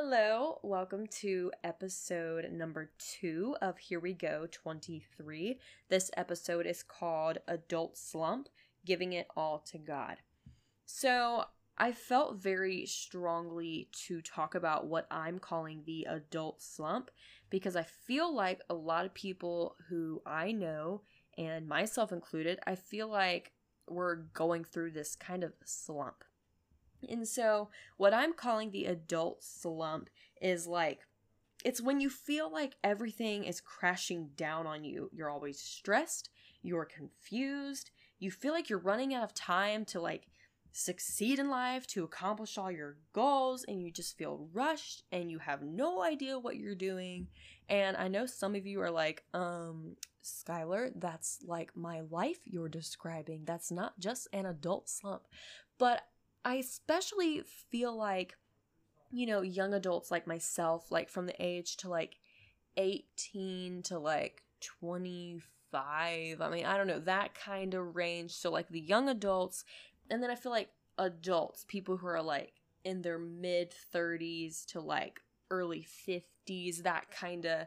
Hello, welcome to episode number two of Here We Go 23. This episode is called Adult Slump Giving It All to God. So, I felt very strongly to talk about what I'm calling the adult slump because I feel like a lot of people who I know, and myself included, I feel like we're going through this kind of slump. And so, what I'm calling the adult slump is like it's when you feel like everything is crashing down on you. You're always stressed, you're confused, you feel like you're running out of time to like succeed in life, to accomplish all your goals, and you just feel rushed and you have no idea what you're doing. And I know some of you are like, um, Skylar, that's like my life you're describing. That's not just an adult slump. But I especially feel like, you know, young adults like myself, like from the age to like 18 to like 25. I mean, I don't know, that kind of range. So, like the young adults, and then I feel like adults, people who are like in their mid 30s to like early 50s, that kind of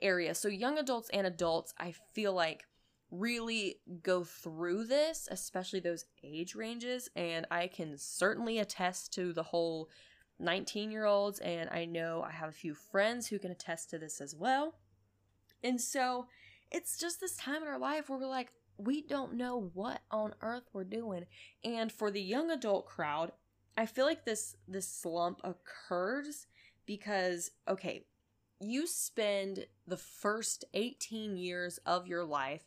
area. So, young adults and adults, I feel like really go through this, especially those age ranges. And I can certainly attest to the whole 19 year olds, and I know I have a few friends who can attest to this as well. And so it's just this time in our life where we're like, we don't know what on earth we're doing. And for the young adult crowd, I feel like this this slump occurs because okay, you spend the first 18 years of your life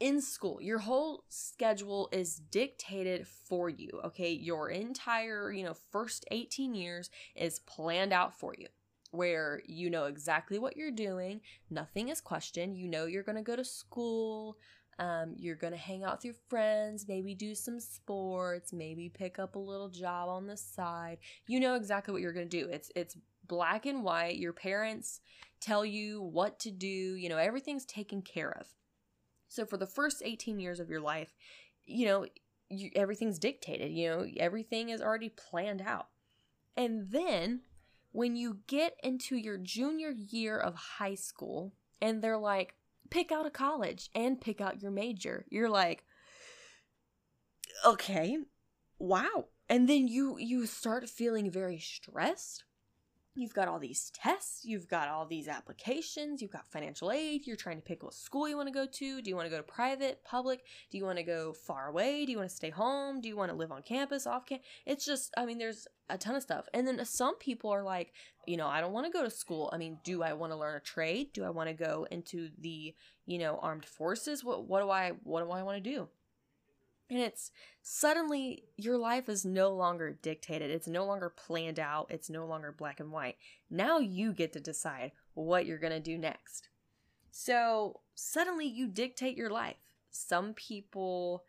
in school. Your whole schedule is dictated for you, okay? Your entire, you know, first 18 years is planned out for you where you know exactly what you're doing, nothing is questioned. You know you're going to go to school, um, you're going to hang out with your friends, maybe do some sports, maybe pick up a little job on the side. You know exactly what you're going to do. It's it's black and white. Your parents tell you what to do, you know, everything's taken care of. So for the first 18 years of your life, you know, you, everything's dictated, you know, everything is already planned out. And then when you get into your junior year of high school and they're like, pick out a college and pick out your major, you're like, okay, wow. And then you you start feeling very stressed You've got all these tests, you've got all these applications, you've got financial aid, you're trying to pick what school you want to go to. Do you want to go to private, public? Do you want to go far away? Do you want to stay home? Do you want to live on campus, off campus? It's just, I mean, there's a ton of stuff. And then some people are like, you know, I don't want to go to school. I mean, do I want to learn a trade? Do I want to go into the, you know, armed forces? What what do I what do I want to do? And it's suddenly your life is no longer dictated. It's no longer planned out. It's no longer black and white. Now you get to decide what you're going to do next. So suddenly you dictate your life. Some people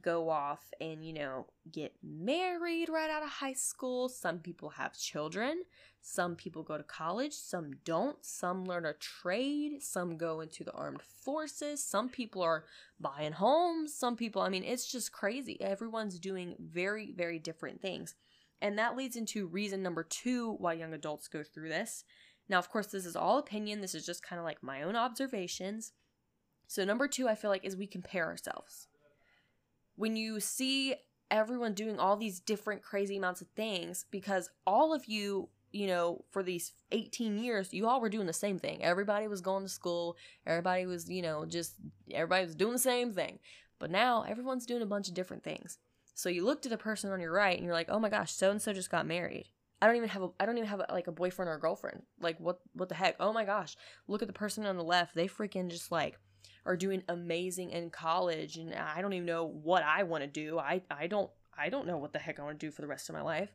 go off and, you know, get married right out of high school. Some people have children. Some people go to college. Some don't. Some learn a trade. Some go into the armed forces. Some people are buying homes. Some people, I mean, it's just crazy. Everyone's doing very, very different things. And that leads into reason number two why young adults go through this. Now, of course, this is all opinion. This is just kind of like my own observations. So, number two, I feel like, is we compare ourselves when you see everyone doing all these different crazy amounts of things because all of you you know for these 18 years you all were doing the same thing. Everybody was going to school. Everybody was you know just everybody was doing the same thing. But now everyone's doing a bunch of different things. So you look to the person on your right and you're like oh my gosh so and so just got married. I don't even have a i don't even have a, like a boyfriend or a girlfriend. Like what what the heck? Oh my gosh look at the person on the left. They freaking just like are doing amazing in college and I don't even know what I want to do. I I don't I don't know what the heck I want to do for the rest of my life.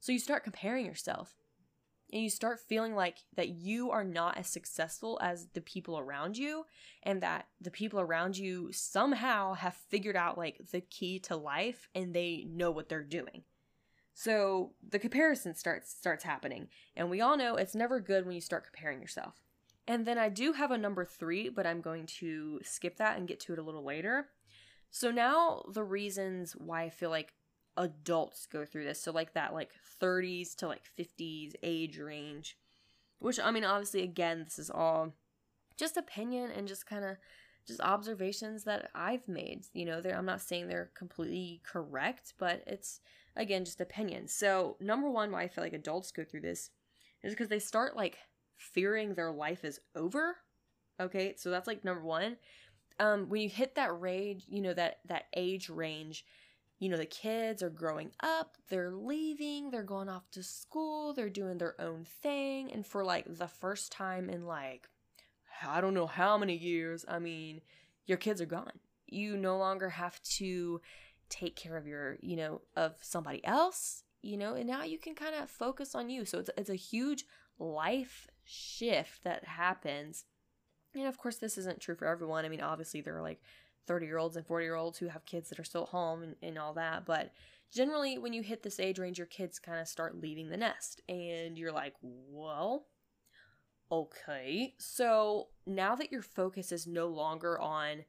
So you start comparing yourself. And you start feeling like that you are not as successful as the people around you and that the people around you somehow have figured out like the key to life and they know what they're doing. So the comparison starts starts happening. And we all know it's never good when you start comparing yourself. And then I do have a number three, but I'm going to skip that and get to it a little later. So now the reasons why I feel like adults go through this. So like that like 30s to like 50s age range. Which I mean obviously again this is all just opinion and just kind of just observations that I've made. You know, I'm not saying they're completely correct, but it's again just opinion. So, number one, why I feel like adults go through this is because they start like fearing their life is over. Okay, so that's like number one. Um, when you hit that rage, you know that that age range, you know the kids are growing up, they're leaving, they're going off to school, they're doing their own thing, and for like the first time in like I don't know how many years, I mean, your kids are gone. You no longer have to take care of your, you know, of somebody else, you know, and now you can kind of focus on you. So it's it's a huge life shift that happens. And of course, this isn't true for everyone. I mean, obviously, there are like 30 year olds and 40 year olds who have kids that are still at home and, and all that. But generally, when you hit this age range, your kids kind of start leaving the nest. And you're like, well, okay. So now that your focus is no longer on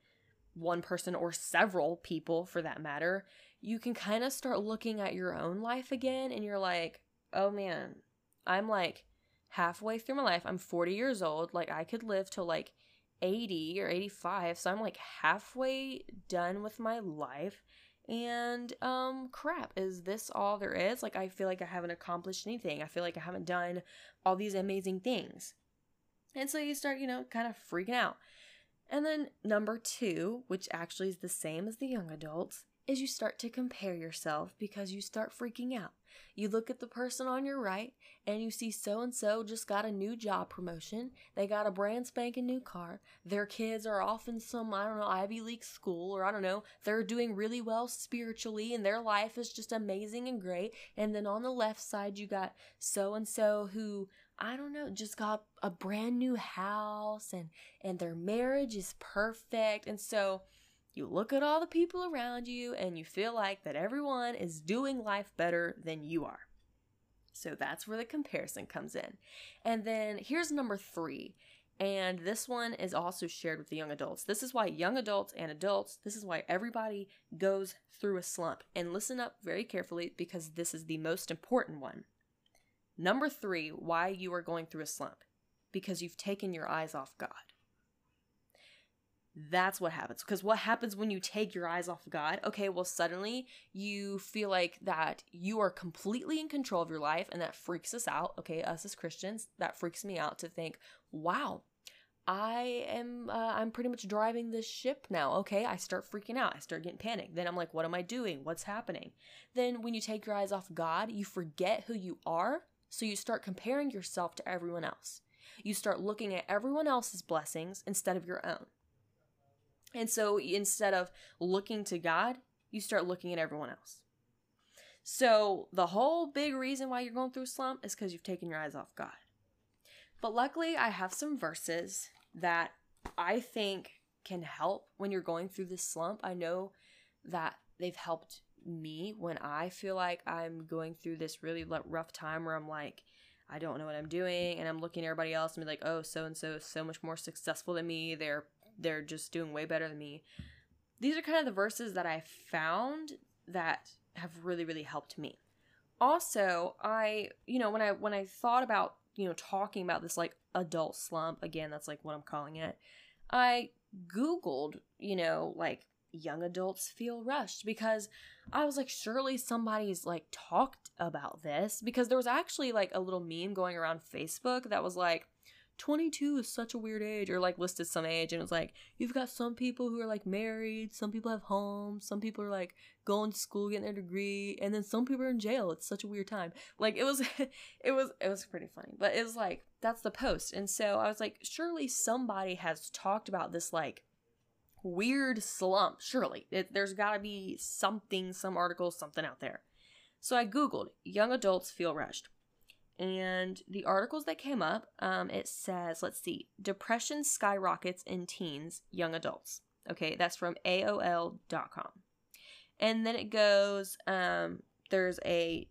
one person or several people for that matter, you can kind of start looking at your own life again and you're like, oh man, I'm like halfway through my life. I'm 40 years old. Like I could live till like 80 or 85. So I'm like halfway done with my life. And um crap, is this all there is? Like I feel like I haven't accomplished anything. I feel like I haven't done all these amazing things. And so you start, you know, kind of freaking out. And then number two, which actually is the same as the young adults, is you start to compare yourself because you start freaking out. You look at the person on your right and you see so and so just got a new job promotion. They got a brand spanking new car. Their kids are off in some, I don't know, Ivy League school, or I don't know, they're doing really well spiritually and their life is just amazing and great. And then on the left side, you got so and so who I don't know, just got a brand new house and and their marriage is perfect. And so you look at all the people around you and you feel like that everyone is doing life better than you are. So that's where the comparison comes in. And then here's number 3. And this one is also shared with the young adults. This is why young adults and adults, this is why everybody goes through a slump. And listen up very carefully because this is the most important one. Number three, why you are going through a slump. Because you've taken your eyes off God. That's what happens. Because what happens when you take your eyes off God? Okay, well, suddenly you feel like that you are completely in control of your life, and that freaks us out. Okay, us as Christians, that freaks me out to think, wow, I am uh, I'm pretty much driving this ship now. Okay, I start freaking out. I start getting panicked. Then I'm like, what am I doing? What's happening? Then when you take your eyes off God, you forget who you are so you start comparing yourself to everyone else. You start looking at everyone else's blessings instead of your own. And so instead of looking to God, you start looking at everyone else. So the whole big reason why you're going through a slump is because you've taken your eyes off God. But luckily, I have some verses that I think can help when you're going through this slump. I know that they've helped me when I feel like I'm going through this really rough time where I'm like, I don't know what I'm doing, and I'm looking at everybody else and be like, oh, so and so is so much more successful than me. They're they're just doing way better than me. These are kind of the verses that I found that have really really helped me. Also, I you know when I when I thought about you know talking about this like adult slump again, that's like what I'm calling it. I googled you know like young adults feel rushed because I was like, surely somebody's like talked about this because there was actually like a little meme going around Facebook that was like, 22 is such a weird age, or like listed some age, and it was like, you've got some people who are like married, some people have homes, some people are like going to school, getting their degree, and then some people are in jail. It's such a weird time. Like it was, it was, it was pretty funny, but it was like, that's the post. And so I was like, surely somebody has talked about this like weird slump. Surely it, there's got to be something, some article, something out there. So I googled young adults feel rushed, and the articles that came up, um, it says, let's see, depression skyrockets in teens, young adults. Okay, that's from AOL.com, and then it goes. Um, there's a,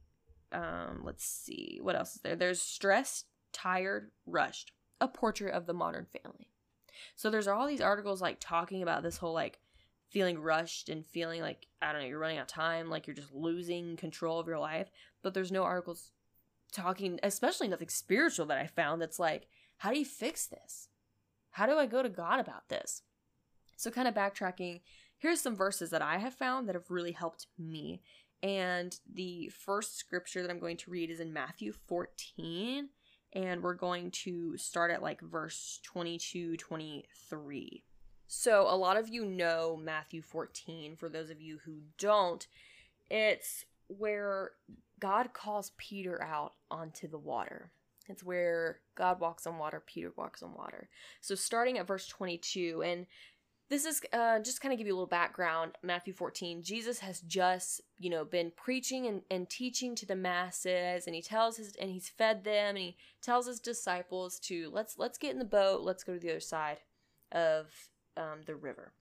um, let's see, what else is there? There's stressed, tired, rushed. A portrait of the modern family. So there's all these articles like talking about this whole like feeling rushed and feeling like, I don't know, you're running out of time, like you're just losing control of your life. But there's no articles talking, especially nothing spiritual that I found that's like, how do you fix this? How do I go to God about this? So, kind of backtracking, here's some verses that I have found that have really helped me. And the first scripture that I'm going to read is in Matthew 14, and we're going to start at like verse 22 23. So, a lot of you know Matthew 14. For those of you who don't, it's where God calls Peter out onto the water. It's where God walks on water, Peter walks on water. So, starting at verse 22, and this is uh, just kind of give you a little background matthew 14 jesus has just you know been preaching and, and teaching to the masses and he tells his and he's fed them and he tells his disciples to let's let's get in the boat let's go to the other side of um, the river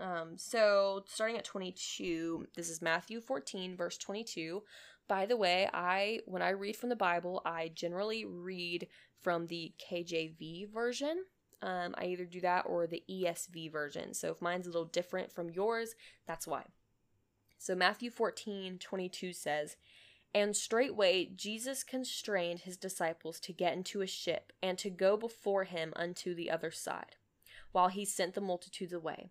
um, so starting at 22 this is matthew 14 verse 22 by the way i when i read from the bible i generally read from the kjv version um, I either do that or the ESV version. So if mine's a little different from yours, that's why. So Matthew 14 22 says, And straightway Jesus constrained his disciples to get into a ship and to go before him unto the other side, while he sent the multitudes away.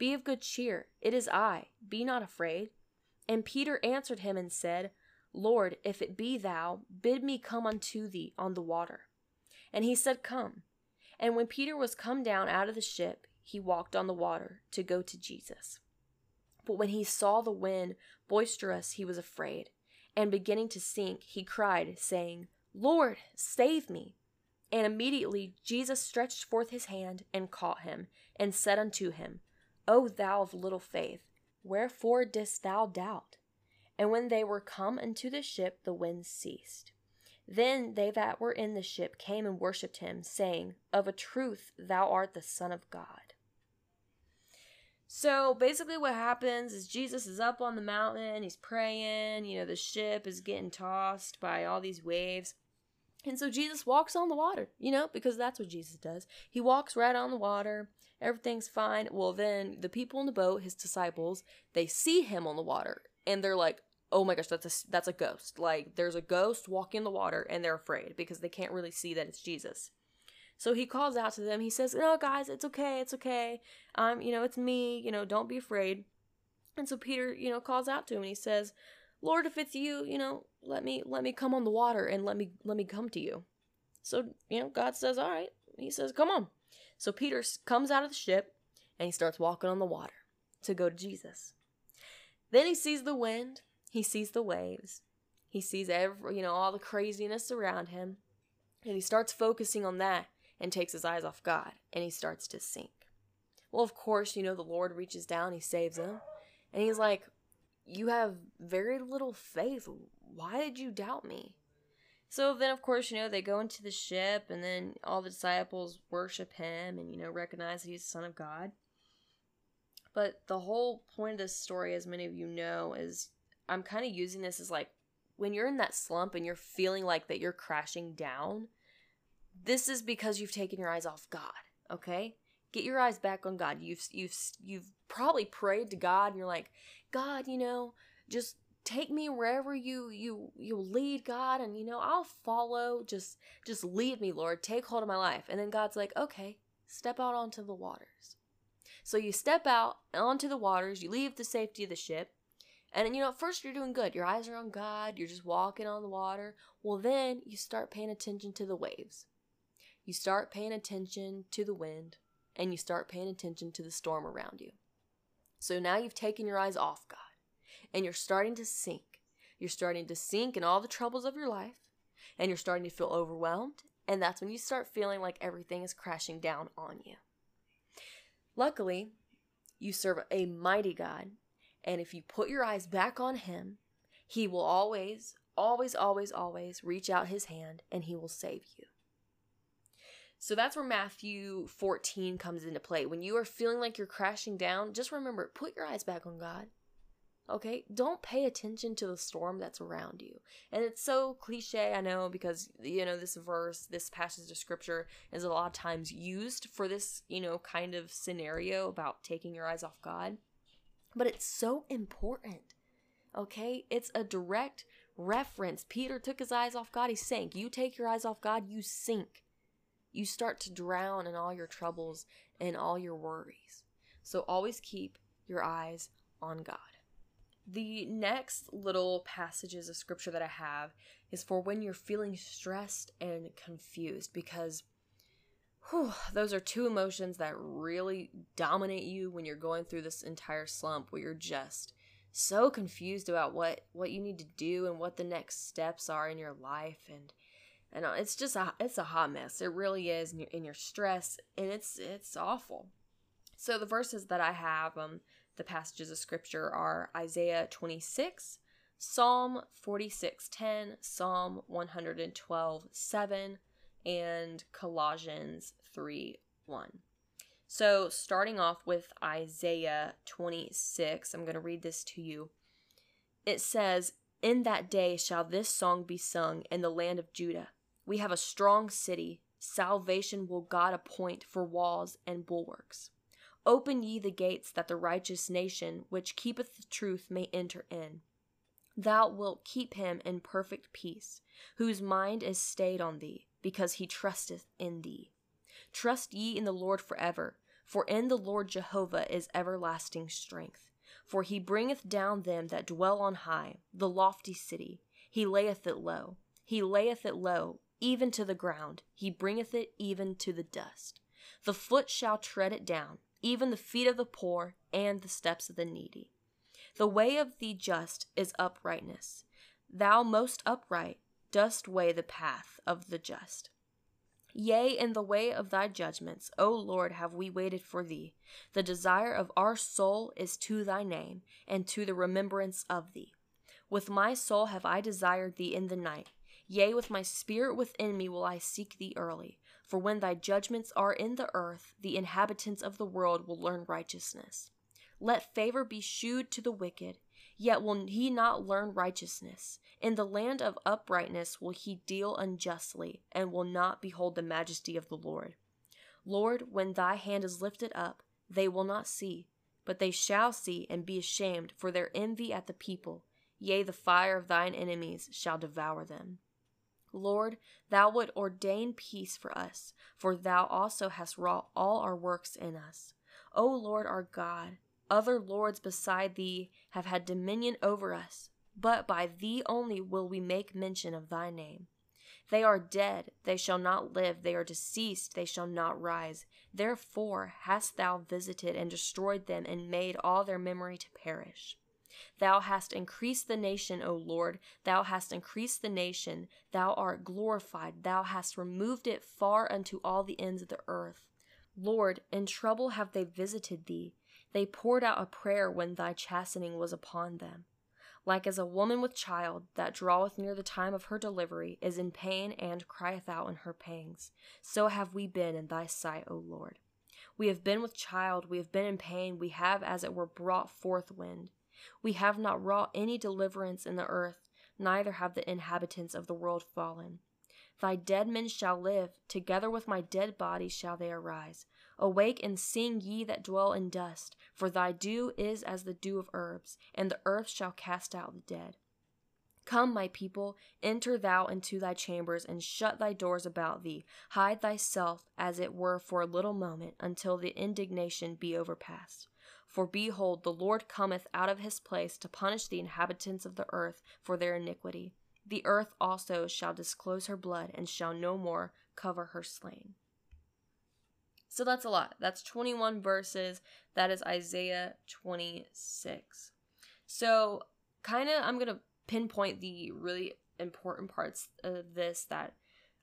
Be of good cheer, it is I, be not afraid. And Peter answered him and said, Lord, if it be thou, bid me come unto thee on the water. And he said, Come. And when Peter was come down out of the ship, he walked on the water to go to Jesus. But when he saw the wind boisterous, he was afraid, and beginning to sink, he cried, saying, Lord, save me. And immediately Jesus stretched forth his hand and caught him, and said unto him, O thou of little faith, wherefore didst thou doubt? And when they were come into the ship, the wind ceased. Then they that were in the ship came and worshipped him, saying, Of a truth, thou art the Son of God. So basically, what happens is Jesus is up on the mountain, he's praying, you know, the ship is getting tossed by all these waves. And so Jesus walks on the water, you know, because that's what Jesus does. He walks right on the water. Everything's fine. Well, then the people in the boat, his disciples, they see him on the water and they're like, oh my gosh, that's a that's a ghost. Like there's a ghost walking in the water, and they're afraid because they can't really see that it's Jesus. So he calls out to them. He says, "No, guys, it's okay. It's okay. Um, you know, it's me. You know, don't be afraid." And so Peter, you know, calls out to him and he says, "Lord, if it's you, you know, let me let me come on the water and let me let me come to you." So, you know, God says, "All right." He says, "Come on." So Peter comes out of the ship and he starts walking on the water to go to Jesus. Then he sees the wind he sees the waves. He sees every, you know, all the craziness around him. And he starts focusing on that and takes his eyes off God and he starts to sink. Well, of course, you know, the Lord reaches down, he saves him. And he's like, You have very little faith. Why did you doubt me? So then, of course, you know, they go into the ship and then all the disciples worship him and, you know, recognize that he's the Son of God. But the whole point of this story, as many of you know, is I'm kind of using this as like when you're in that slump and you're feeling like that you're crashing down, this is because you've taken your eyes off God, okay? Get your eyes back on God. You've you've you've probably prayed to God and you're like, "God, you know, just take me wherever you you you lead god and you know i'll follow just just lead me lord take hold of my life and then god's like okay step out onto the waters so you step out onto the waters you leave the safety of the ship and you know, at first you're doing good. Your eyes are on God. You're just walking on the water. Well, then you start paying attention to the waves. You start paying attention to the wind and you start paying attention to the storm around you. So now you've taken your eyes off God and you're starting to sink. You're starting to sink in all the troubles of your life and you're starting to feel overwhelmed. And that's when you start feeling like everything is crashing down on you. Luckily, you serve a mighty God And if you put your eyes back on Him, He will always, always, always, always reach out His hand and He will save you. So that's where Matthew 14 comes into play. When you are feeling like you're crashing down, just remember put your eyes back on God. Okay? Don't pay attention to the storm that's around you. And it's so cliche, I know, because, you know, this verse, this passage of scripture is a lot of times used for this, you know, kind of scenario about taking your eyes off God. But it's so important. Okay? It's a direct reference. Peter took his eyes off God, he sank. You take your eyes off God, you sink. You start to drown in all your troubles and all your worries. So always keep your eyes on God. The next little passages of scripture that I have is for when you're feeling stressed and confused because whew, those are two emotions that really dominate you when you're going through this entire slump where you're just so confused about what what you need to do and what the next steps are in your life and and it's just a it's a hot mess. It really is, and you're, in your stress, and it's it's awful. So the verses that I have, um, the passages of scripture are Isaiah 26, Psalm 46, 10, Psalm 112, 7, and Colossians 3, 1. So, starting off with Isaiah 26, I'm going to read this to you. It says, In that day shall this song be sung in the land of Judah. We have a strong city. Salvation will God appoint for walls and bulwarks. Open ye the gates that the righteous nation, which keepeth the truth, may enter in. Thou wilt keep him in perfect peace, whose mind is stayed on thee, because he trusteth in thee. Trust ye in the Lord forever, for in the Lord Jehovah is everlasting strength. For he bringeth down them that dwell on high, the lofty city. He layeth it low. He layeth it low, even to the ground. He bringeth it even to the dust. The foot shall tread it down, even the feet of the poor and the steps of the needy. The way of the just is uprightness. Thou most upright dost weigh the path of the just. Yea, in the way of thy judgments, O Lord, have we waited for thee. The desire of our soul is to thy name, and to the remembrance of thee. With my soul have I desired thee in the night. Yea, with my spirit within me will I seek thee early. For when thy judgments are in the earth, the inhabitants of the world will learn righteousness. Let favor be shewed to the wicked, yet will he not learn righteousness. In the land of uprightness will he deal unjustly, and will not behold the majesty of the Lord. Lord, when thy hand is lifted up, they will not see, but they shall see and be ashamed for their envy at the people. Yea, the fire of thine enemies shall devour them. Lord, thou would ordain peace for us, for thou also hast wrought all our works in us. O Lord our God, other lords beside thee have had dominion over us, but by thee only will we make mention of thy name. They are dead, they shall not live, they are deceased, they shall not rise. Therefore hast thou visited and destroyed them, and made all their memory to perish. Thou hast increased the nation, O Lord. Thou hast increased the nation. Thou art glorified. Thou hast removed it far unto all the ends of the earth. Lord, in trouble have they visited thee. They poured out a prayer when thy chastening was upon them. Like as a woman with child that draweth near the time of her delivery is in pain and crieth out in her pangs, so have we been in thy sight, O Lord. We have been with child, we have been in pain, we have as it were brought forth wind. We have not wrought any deliverance in the earth, neither have the inhabitants of the world fallen. Thy dead men shall live, together with my dead body shall they arise. Awake and sing, ye that dwell in dust, for thy dew is as the dew of herbs, and the earth shall cast out the dead. Come, my people, enter thou into thy chambers, and shut thy doors about thee. Hide thyself, as it were, for a little moment, until the indignation be overpast. For behold, the Lord cometh out of his place to punish the inhabitants of the earth for their iniquity. The earth also shall disclose her blood, and shall no more cover her slain. So that's a lot. That's 21 verses. That is Isaiah 26. So, kind of, I'm going to pinpoint the really important parts of this that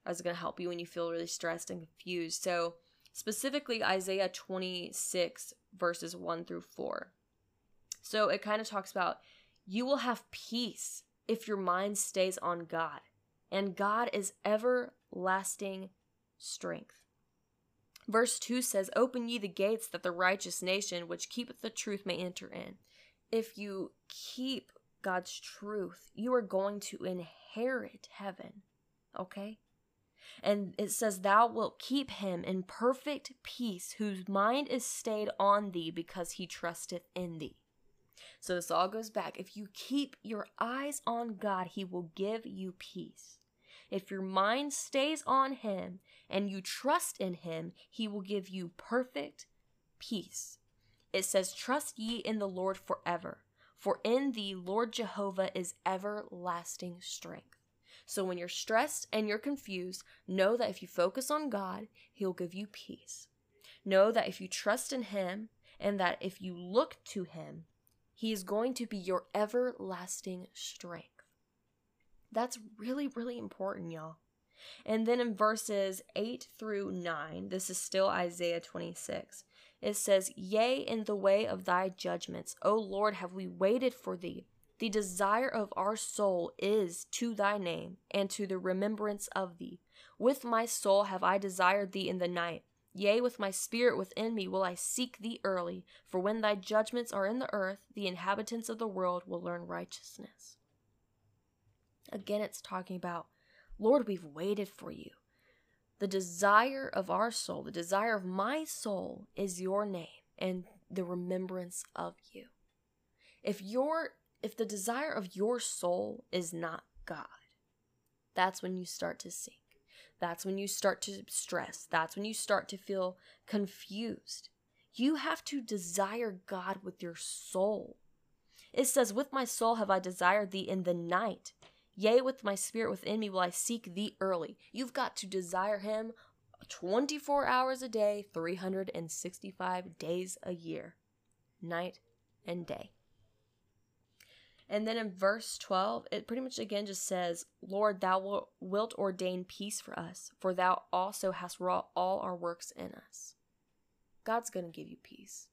is going to help you when you feel really stressed and confused. So, specifically Isaiah 26, verses 1 through 4. So it kind of talks about you will have peace if your mind stays on God, and God is everlasting strength. Verse 2 says, Open ye the gates that the righteous nation which keepeth the truth may enter in. If you keep God's truth, you are going to inherit heaven. Okay? And it says, Thou wilt keep him in perfect peace, whose mind is stayed on thee because he trusteth in thee. So this all goes back. If you keep your eyes on God, he will give you peace. If your mind stays on him and you trust in him, he will give you perfect peace. It says, Trust ye in the Lord forever, for in thee, Lord Jehovah, is everlasting strength. So when you're stressed and you're confused, know that if you focus on God, He'll give you peace. Know that if you trust in Him and that if you look to Him, He is going to be your everlasting strength. That's really, really important, y'all. And then in verses 8 through 9, this is still Isaiah 26. It says, Yea, in the way of thy judgments, O Lord, have we waited for thee. The desire of our soul is to thy name and to the remembrance of thee. With my soul have I desired thee in the night. Yea, with my spirit within me will I seek thee early, for when thy judgments are in the earth, the inhabitants of the world will learn righteousness. Again, it's talking about, Lord, we've waited for you. The desire of our soul, the desire of my soul, is your name and the remembrance of you. If your if the desire of your soul is not God, that's when you start to sink. That's when you start to stress. That's when you start to feel confused. You have to desire God with your soul. It says, With my soul have I desired thee in the night. Yea, with my spirit within me will I seek thee early. You've got to desire him 24 hours a day, 365 days a year, night and day. And then in verse 12, it pretty much again just says, Lord, thou wilt ordain peace for us, for thou also hast wrought all our works in us. God's going to give you peace.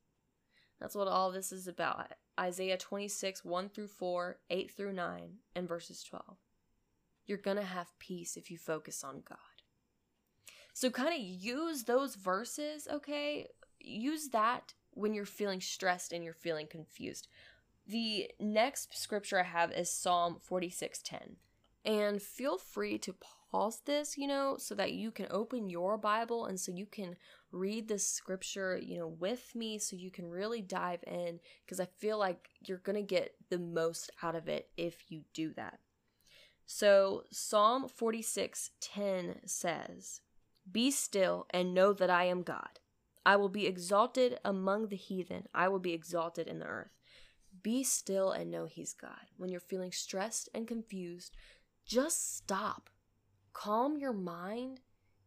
That's what all this is about. Isaiah 26, 1 through 4, 8 through 9, and verses 12. You're going to have peace if you focus on God. So, kind of use those verses, okay? Use that when you're feeling stressed and you're feeling confused. The next scripture I have is Psalm 46:10. And feel free to pause this, you know, so that you can open your Bible and so you can read this scripture, you know, with me so you can really dive in because I feel like you're going to get the most out of it if you do that. So, Psalm 46:10 says, "Be still and know that I am God. I will be exalted among the heathen. I will be exalted in the earth." Be still and know he's God. When you're feeling stressed and confused, just stop. Calm your mind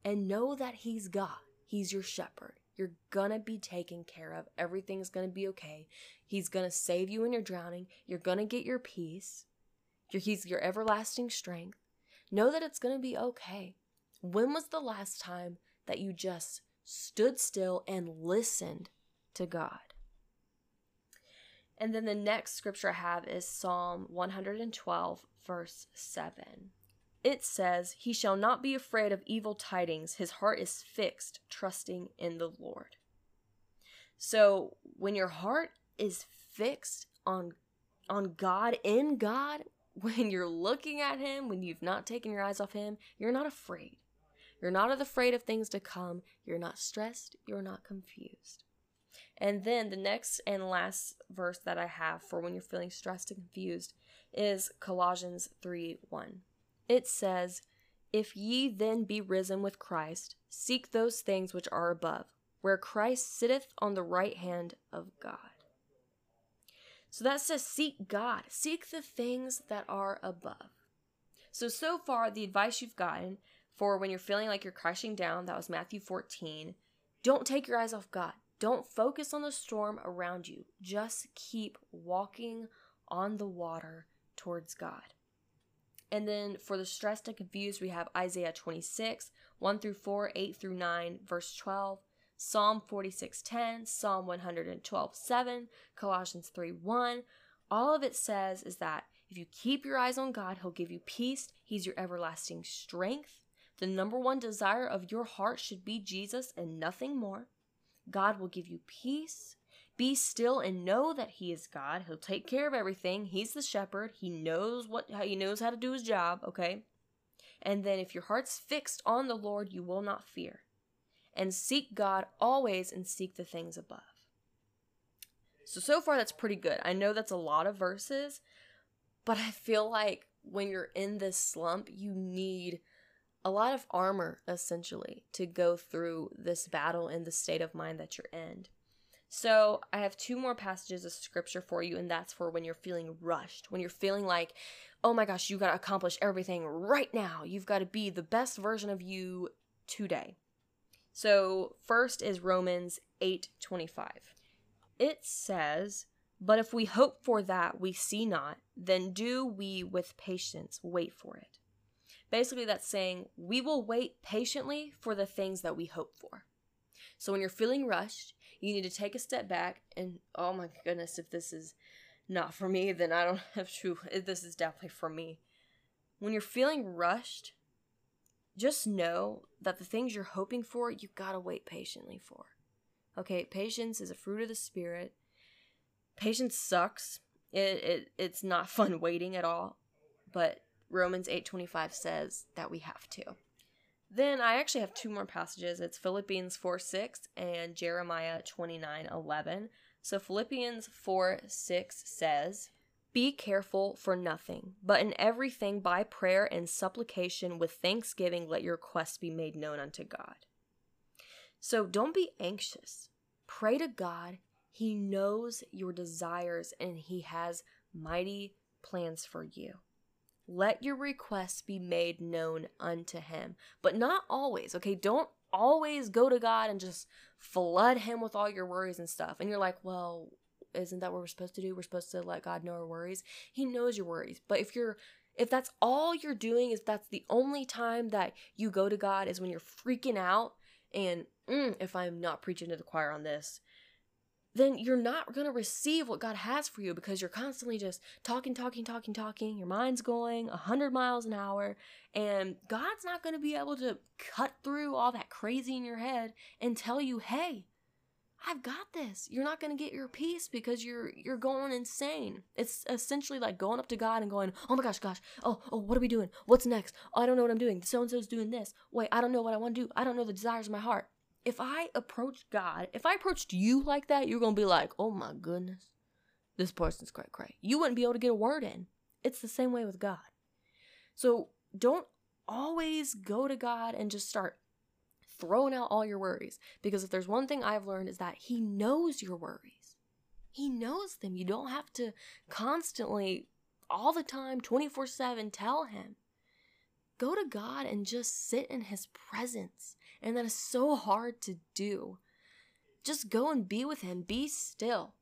and know that he's God. He's your shepherd. You're gonna be taken care of. Everything's gonna be okay. He's gonna save you when you're drowning. You're gonna get your peace. He's your everlasting strength. Know that it's gonna be okay. When was the last time that you just stood still and listened to God? And then the next scripture I have is Psalm 112, verse 7 it says, He shall not be afraid of evil tidings. His heart is fixed, trusting in the Lord. So when your heart is fixed on on God in God, when you're looking at him, when you've not taken your eyes off him, you're not afraid. You're not afraid of things to come. You're not stressed. You're not confused. And then the next and last verse that I have for when you're feeling stressed and confused is Colossians 3 1 it says, If ye then be risen with Christ, seek those things which are above, where Christ sitteth on the right hand of God. So that says, Seek God, seek the things that are above. So, so far, the advice you've gotten for when you're feeling like you're crashing down, that was Matthew 14. Don't take your eyes off God. Don't focus on the storm around you. Just keep walking on the water towards God. And then for the stressed and confused, we have Isaiah 26, 1 through 4, 8 through 9, verse 12, Psalm 46:10, Psalm 112:7, Colossians 3:1. All of it says is that if you keep your eyes on God, he'll give you peace. He's your everlasting strength. The number one desire of your heart should be Jesus and nothing more. God will give you peace. Be still and know that he is God. He'll take care of everything. He's the shepherd. He knows what he knows how to do his job, okay? And then if your heart's fixed on the Lord, you will not fear. And seek God always and seek the things above. So so far that's pretty good. I know that's a lot of verses, but I feel like when you're in this slump, you need a lot of armor essentially to go through this battle in the state of mind that you're in. So, I have two more passages of scripture for you, and that's for when you're feeling rushed, when you're feeling like, oh my gosh, you got to accomplish everything right now. You've got to be the best version of you today. So, first is Romans 8:25. It says, "But if we hope for that we see not, then do we with patience wait for it." Basically, that's saying we will wait patiently for the things that we hope for. So, when you're feeling rushed, you need to take a step back and oh my goodness, if this is not for me, then I don't have to. This is definitely for me. When you're feeling rushed, just know that the things you're hoping for, you gotta wait patiently for. Okay, patience is a fruit of the spirit. Patience sucks. It, it it's not fun waiting at all, but Romans 8:25 says that we have to. Then I actually have two more passages. It's Philippians 4 6 and Jeremiah 29 11. So Philippians 4 6 says, Be careful for nothing, but in everything by prayer and supplication with thanksgiving let your requests be made known unto God. So don't be anxious. Pray to God. He knows your desires and He has mighty plans for you. Let your requests be made known unto him. But not always, okay? Don't always go to God and just flood him with all your worries and stuff. And you're like, well, isn't that what we're supposed to do? We're supposed to let God know our worries. He knows your worries. But if you're if that's all you're doing is that's the only time that you go to God is when you're freaking out and mm, if I'm not preaching to the choir on this, then you're not going to receive what God has for you because you're constantly just talking, talking, talking, talking. Your mind's going 100 miles an hour, and God's not going to be able to cut through all that crazy in your head and tell you, "Hey, I've got this." You're not going to get your peace because you're you're going insane. It's essentially like going up to God and going, "Oh my gosh, gosh. Oh, oh, what are we doing? What's next? Oh, I don't know what I'm doing. So and so's doing this. Wait, I don't know what I want to do. I don't know the desires of my heart." If I approached God, if I approached you like that, you're gonna be like, oh my goodness, this person's cray cray. You wouldn't be able to get a word in. It's the same way with God. So don't always go to God and just start throwing out all your worries. Because if there's one thing I've learned is that He knows your worries. He knows them. You don't have to constantly, all the time, 24 7, tell Him. Go to God and just sit in His presence and that is so hard to do. Just go and be with him, be still.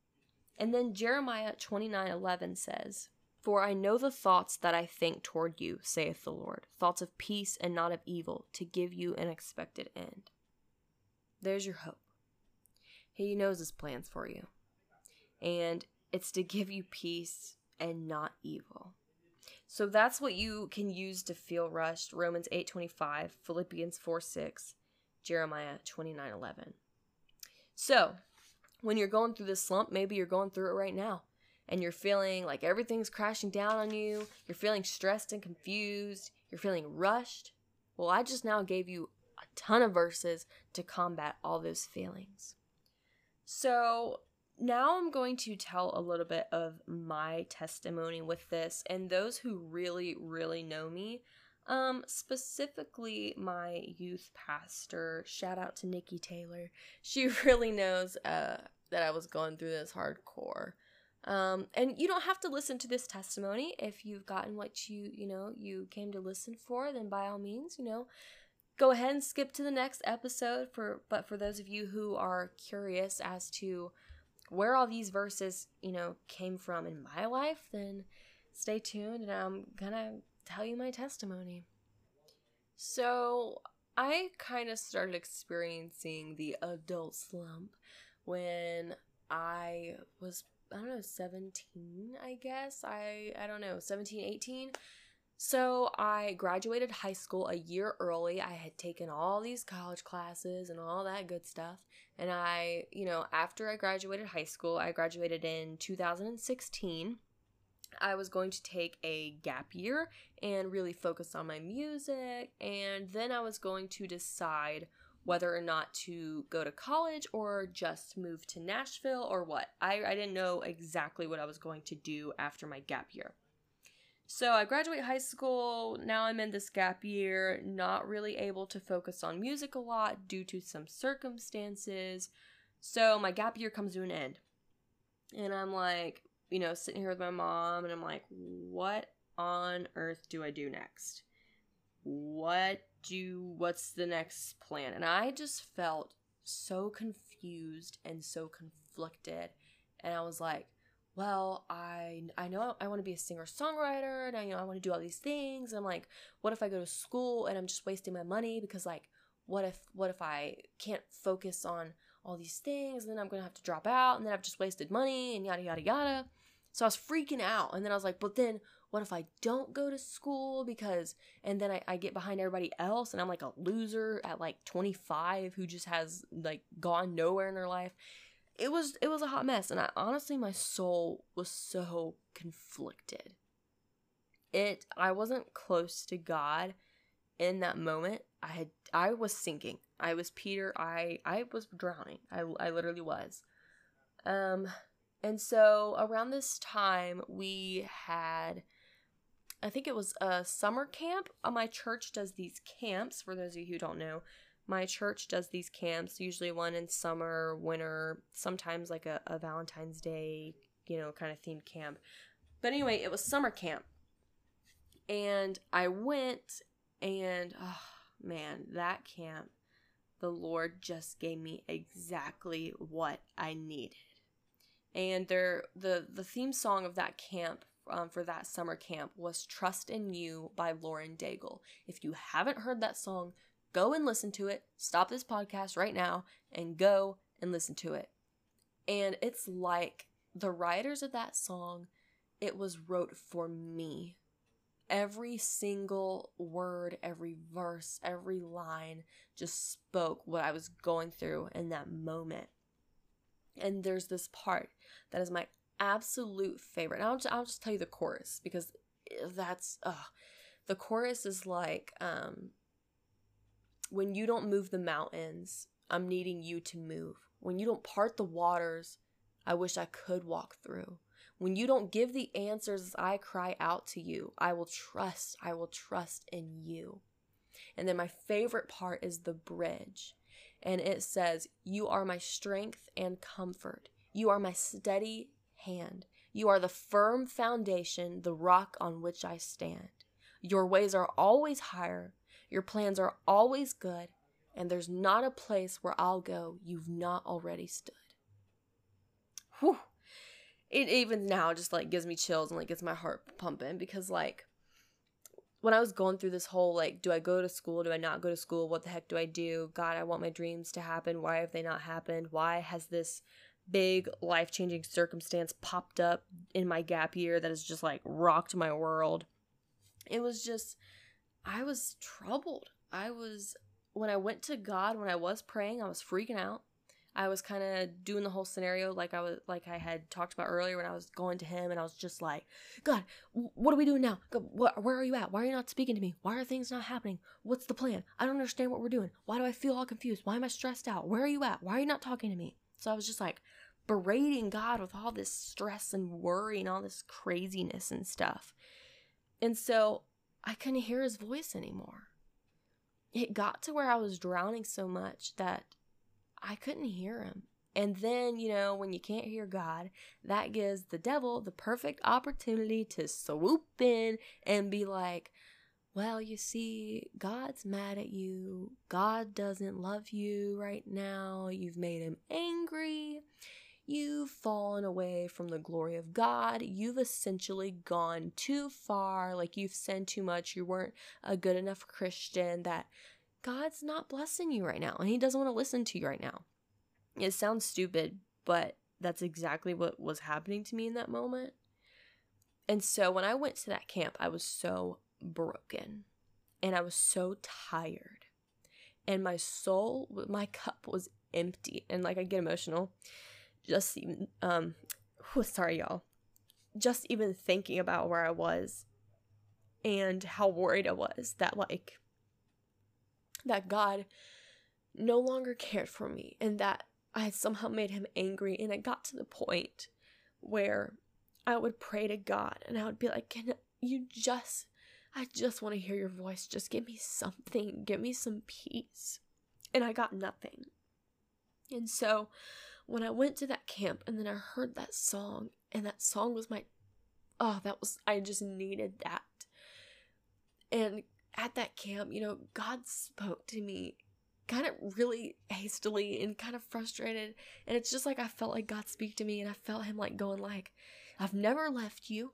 And then Jeremiah 29 11 says, For I know the thoughts that I think toward you, saith the Lord, thoughts of peace and not of evil, to give you an expected end. There's your hope. He knows his plans for you. And it's to give you peace and not evil. So that's what you can use to feel rushed. Romans 8:25, Philippians 4:6, Jeremiah 29 11. So, when you're going through this slump, maybe you're going through it right now, and you're feeling like everything's crashing down on you, you're feeling stressed and confused, you're feeling rushed. Well, I just now gave you a ton of verses to combat all those feelings. So, now I'm going to tell a little bit of my testimony with this, and those who really, really know me um, specifically my youth pastor. Shout out to Nikki Taylor. She really knows uh that I was going through this hardcore. Um, and you don't have to listen to this testimony if you've gotten what you you know you came to listen for. Then by all means, you know, go ahead and skip to the next episode. For but for those of you who are curious as to where all these verses you know came from in my life, then stay tuned, and I'm gonna tell you my testimony. So, I kind of started experiencing the adult slump when I was I don't know 17 I guess I I don't know 17 18 so I graduated high school a year early. I had taken all these college classes and all that good stuff. And I, you know, after I graduated high school, I graduated in 2016. I was going to take a gap year and really focus on my music. And then I was going to decide whether or not to go to college or just move to Nashville or what. I, I didn't know exactly what I was going to do after my gap year. So I graduate high school. Now I'm in this gap year, not really able to focus on music a lot due to some circumstances. So my gap year comes to an end. And I'm like, you know, sitting here with my mom, and I'm like, what on earth do I do next? What do, what's the next plan? And I just felt so confused and so conflicted. And I was like, well, I I know I want to be a singer songwriter and I you know I want to do all these things. And I'm like, what if I go to school and I'm just wasting my money because like what if what if I can't focus on all these things and then I'm gonna have to drop out and then I've just wasted money and yada yada yada. So I was freaking out and then I was like, but then what if I don't go to school because and then I, I get behind everybody else and I'm like a loser at like 25 who just has like gone nowhere in their life it was it was a hot mess and I honestly my soul was so conflicted. It I wasn't close to God in that moment. I had I was sinking. I was Peter. I I was drowning. I I literally was. Um and so around this time we had I think it was a summer camp. Uh, my church does these camps for those of you who don't know my church does these camps, usually one in summer, winter, sometimes like a, a Valentine's Day, you know, kind of themed camp. But anyway, it was summer camp. And I went, and oh man, that camp, the Lord just gave me exactly what I needed. And there, the the theme song of that camp um, for that summer camp was "Trust in You" by Lauren Daigle. If you haven't heard that song, Go and listen to it. Stop this podcast right now and go and listen to it. And it's like the writers of that song, it was wrote for me. Every single word, every verse, every line just spoke what I was going through in that moment. And there's this part that is my absolute favorite. And I'll just, I'll just tell you the chorus because that's. The chorus is like, um, when you don't move the mountains, I'm needing you to move. When you don't part the waters, I wish I could walk through. When you don't give the answers as I cry out to you, I will trust, I will trust in you. And then my favorite part is the bridge. And it says, You are my strength and comfort. You are my steady hand. You are the firm foundation, the rock on which I stand. Your ways are always higher. Your plans are always good, and there's not a place where I'll go you've not already stood. Whew. It even now just like gives me chills and like gets my heart pumping because like when I was going through this whole like, do I go to school? Do I not go to school? What the heck do I do? God, I want my dreams to happen. Why have they not happened? Why has this big life changing circumstance popped up in my gap year that has just like rocked my world? It was just I was troubled. I was when I went to God, when I was praying, I was freaking out. I was kind of doing the whole scenario like I was like I had talked about earlier when I was going to him and I was just like, God, what are we doing now? God, wh- where are you at? Why are you not speaking to me? Why are things not happening? What's the plan? I don't understand what we're doing. Why do I feel all confused? Why am I stressed out? Where are you at? Why are you not talking to me? So I was just like berating God with all this stress and worry and all this craziness and stuff. And so I couldn't hear his voice anymore. It got to where I was drowning so much that I couldn't hear him. And then, you know, when you can't hear God, that gives the devil the perfect opportunity to swoop in and be like, well, you see, God's mad at you. God doesn't love you right now. You've made him angry. You've fallen away from the glory of God. You've essentially gone too far. Like you've sinned too much. You weren't a good enough Christian that God's not blessing you right now and he doesn't want to listen to you right now. It sounds stupid, but that's exactly what was happening to me in that moment. And so when I went to that camp, I was so broken and I was so tired. And my soul, my cup was empty. And like I get emotional just even, um, sorry, y'all. Just even thinking about where I was and how worried I was that like that God no longer cared for me and that I had somehow made him angry. And it got to the point where I would pray to God and I would be like, Can you just, I just want to hear your voice. Just give me something, give me some peace. And I got nothing. And so when I went to that camp and then I heard that song, and that song was my, oh, that was, I just needed that. And at that camp, you know, God spoke to me kind of really hastily and kind of frustrated. And it's just like I felt like God speak to me and I felt him like going like, I've never left you.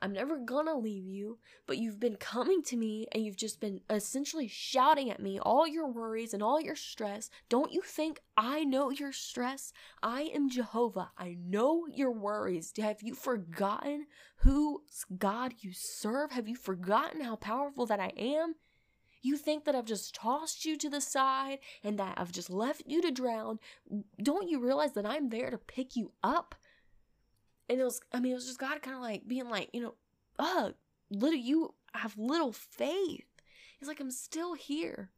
I'm never gonna leave you, but you've been coming to me and you've just been essentially shouting at me all your worries and all your stress. Don't you think I know your stress? I am Jehovah. I know your worries. Have you forgotten who God you serve? Have you forgotten how powerful that I am? You think that I've just tossed you to the side and that I've just left you to drown. Don't you realize that I'm there to pick you up? And it was, I mean, it was just God kind of like being like, you know, uh, little, you have little faith. He's like, I'm still here.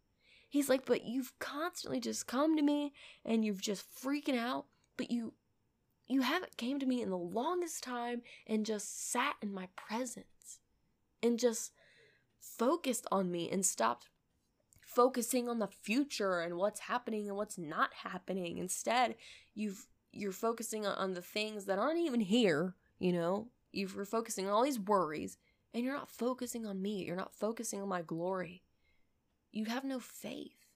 He's like, but you've constantly just come to me and you've just freaking out, but you, you haven't came to me in the longest time and just sat in my presence and just focused on me and stopped focusing on the future and what's happening and what's not happening. Instead, you've you're focusing on, the things that aren't even here, you know? You're focusing on all these worries and you're not focusing on me. You're not focusing on my glory. You have no faith.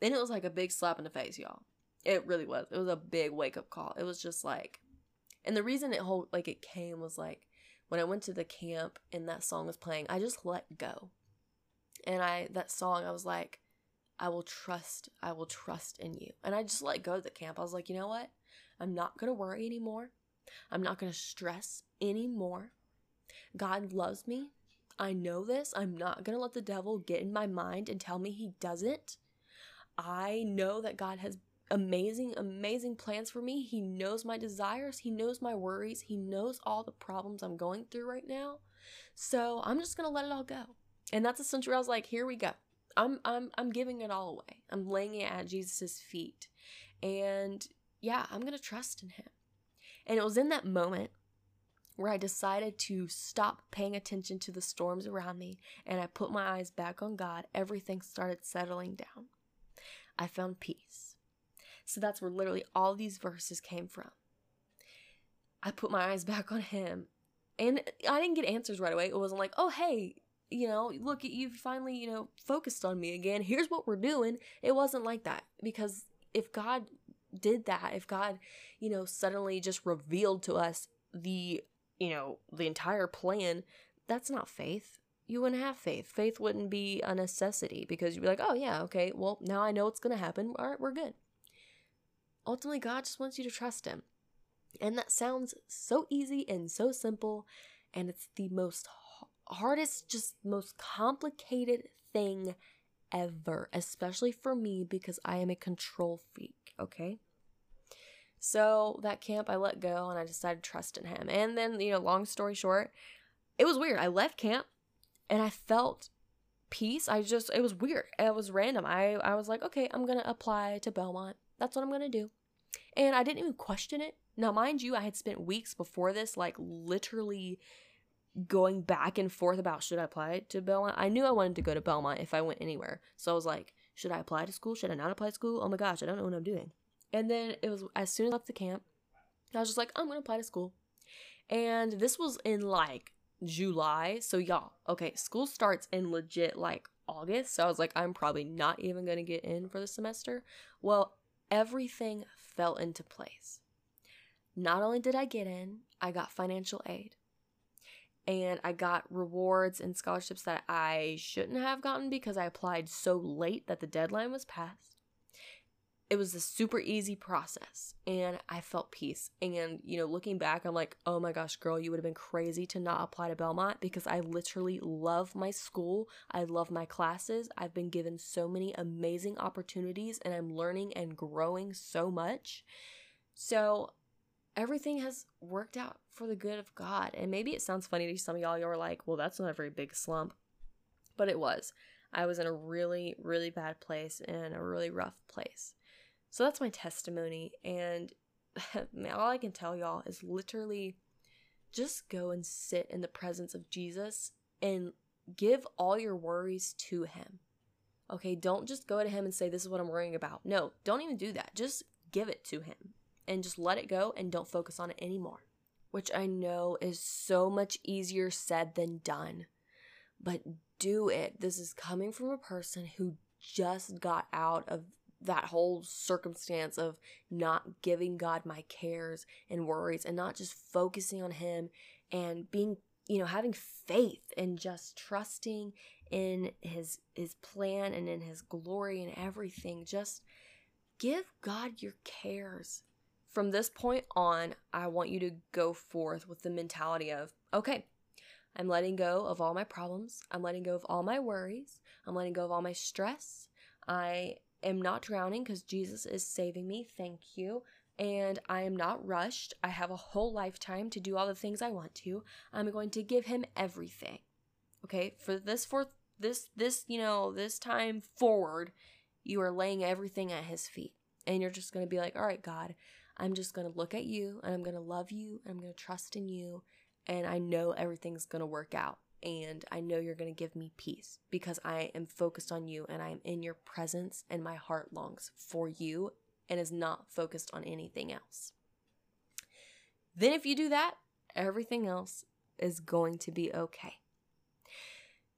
Then it was like a big slap in the face, y'all. It really was. It was a big wake up call. It was just like, and the reason it whole like it came was like when I went to the camp and that song was playing, I just let go. And I, that song, I was like, I will trust, I will trust in you. And I just let go of the camp. I was like, you know what? I'm not going to worry anymore. I'm not going to stress anymore. God loves me. I know this. I'm not going to let the devil get in my mind and tell me he doesn't. I know that God has amazing, amazing plans for me. He knows my desires, He knows my worries, He knows all the problems I'm going through right now. So I'm just gonna let it all go. And that's essentially where I was like, here we go. I'm I'm I'm giving it all away. I'm laying it at Jesus' feet. And yeah, I'm gonna trust in him. And it was in that moment where I decided to stop paying attention to the storms around me and I put my eyes back on God, everything started settling down. I found peace. So that's where literally all these verses came from. I put my eyes back on him and I didn't get answers right away. It wasn't like, oh, hey, you know, look, you finally, you know, focused on me again. Here's what we're doing. It wasn't like that because if God did that, if God, you know, suddenly just revealed to us the, you know, the entire plan, that's not faith. You wouldn't have faith. Faith wouldn't be a necessity because you'd be like, oh, yeah, okay, well, now I know what's going to happen. All right, we're good ultimately, God just wants you to trust Him. And that sounds so easy and so simple, and it's the most hardest, just most complicated thing ever, especially for me because I am a control freak, okay? So that camp, I let go and I decided to trust in him. And then, you know, long story short, it was weird. I left camp and I felt peace. I just, it was weird. It was random. I, I was like, okay, I'm going to apply to Belmont. That's what I'm going to do. And I didn't even question it. Now, mind you, I had spent weeks before this, like literally going back and forth about should I apply to Belmont. I knew I wanted to go to Belmont if I went anywhere. So I was like, should I apply to school? Should I not apply to school? Oh my gosh, I don't know what I'm doing. And then it was as soon as I left the camp, I was just like, I'm to apply to school. And this was in like July. So y'all, okay, school starts in legit like August. So I was like, I'm probably not even to get in for the semester. Well, everything fell into place. Not only did I get in, I got financial aid. and I got rewards and scholarships that I shouldn't have gotten because I applied so late that the deadline was passed it was a super easy process and I felt peace. And, you know, looking back, I'm like, oh my gosh, girl, you would have been crazy to not apply to Belmont because I literally love my school. I love my classes. I've been given so many amazing opportunities and I'm learning and growing so much. So everything has worked out for the good of God. And maybe it sounds funny to some of y'all. You're like, well, that's not a very big slump. But it was. I was in a really, really bad place and a really rough place. So that's my testimony. And all I can tell y'all is literally just go and sit in the presence of Jesus and give all your worries to Him. Okay, don't just go to Him and say, This is what I'm worrying about. No, don't even do that. Just give it to Him and just let it go and don't focus on it anymore. Which I know is so much easier said than done. But do it. This is coming from a person who just got out of that whole circumstance of not giving God my cares and worries and not just focusing on Him and being, you know, having faith and just trusting in His His plan and in His glory and everything. Just give God your cares. From this point on, I want you to go forth with the mentality of, okay, I'm letting go of all my problems. I'm letting go of all my worries. I'm letting go of all my stress. I am not drowning because Jesus is saving me. Thank you. And I am not rushed. I have a whole lifetime to do all the things I want to. I'm going to give him everything. Okay? For this for this this, you know, this time forward, you are laying everything at his feet. And you're just going to be like, "All right, God, I'm just going to look at you and I'm going to love you and I'm going to trust in you and I know everything's going to work out." And I know you're going to give me peace because I am focused on you and I am in your presence and my heart longs for you and is not focused on anything else. Then, if you do that, everything else is going to be okay.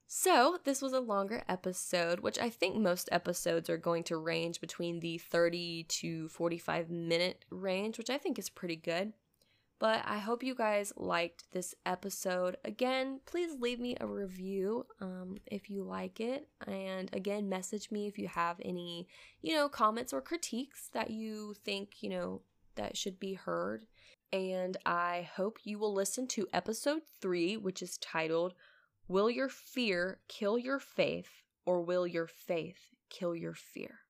So, this was a longer episode, which I think most episodes are going to range between the 30 to 45 minute range, which I think is pretty good. But I hope you guys liked this episode. Again, please leave me a review um, if you like it. And again, message me if you have any, you know, comments or critiques that you think, you know, that should be heard. And I hope you will listen to episode three, which is titled, Will Your Fear Kill Your Faith, or Will Your Faith Kill Your Fear?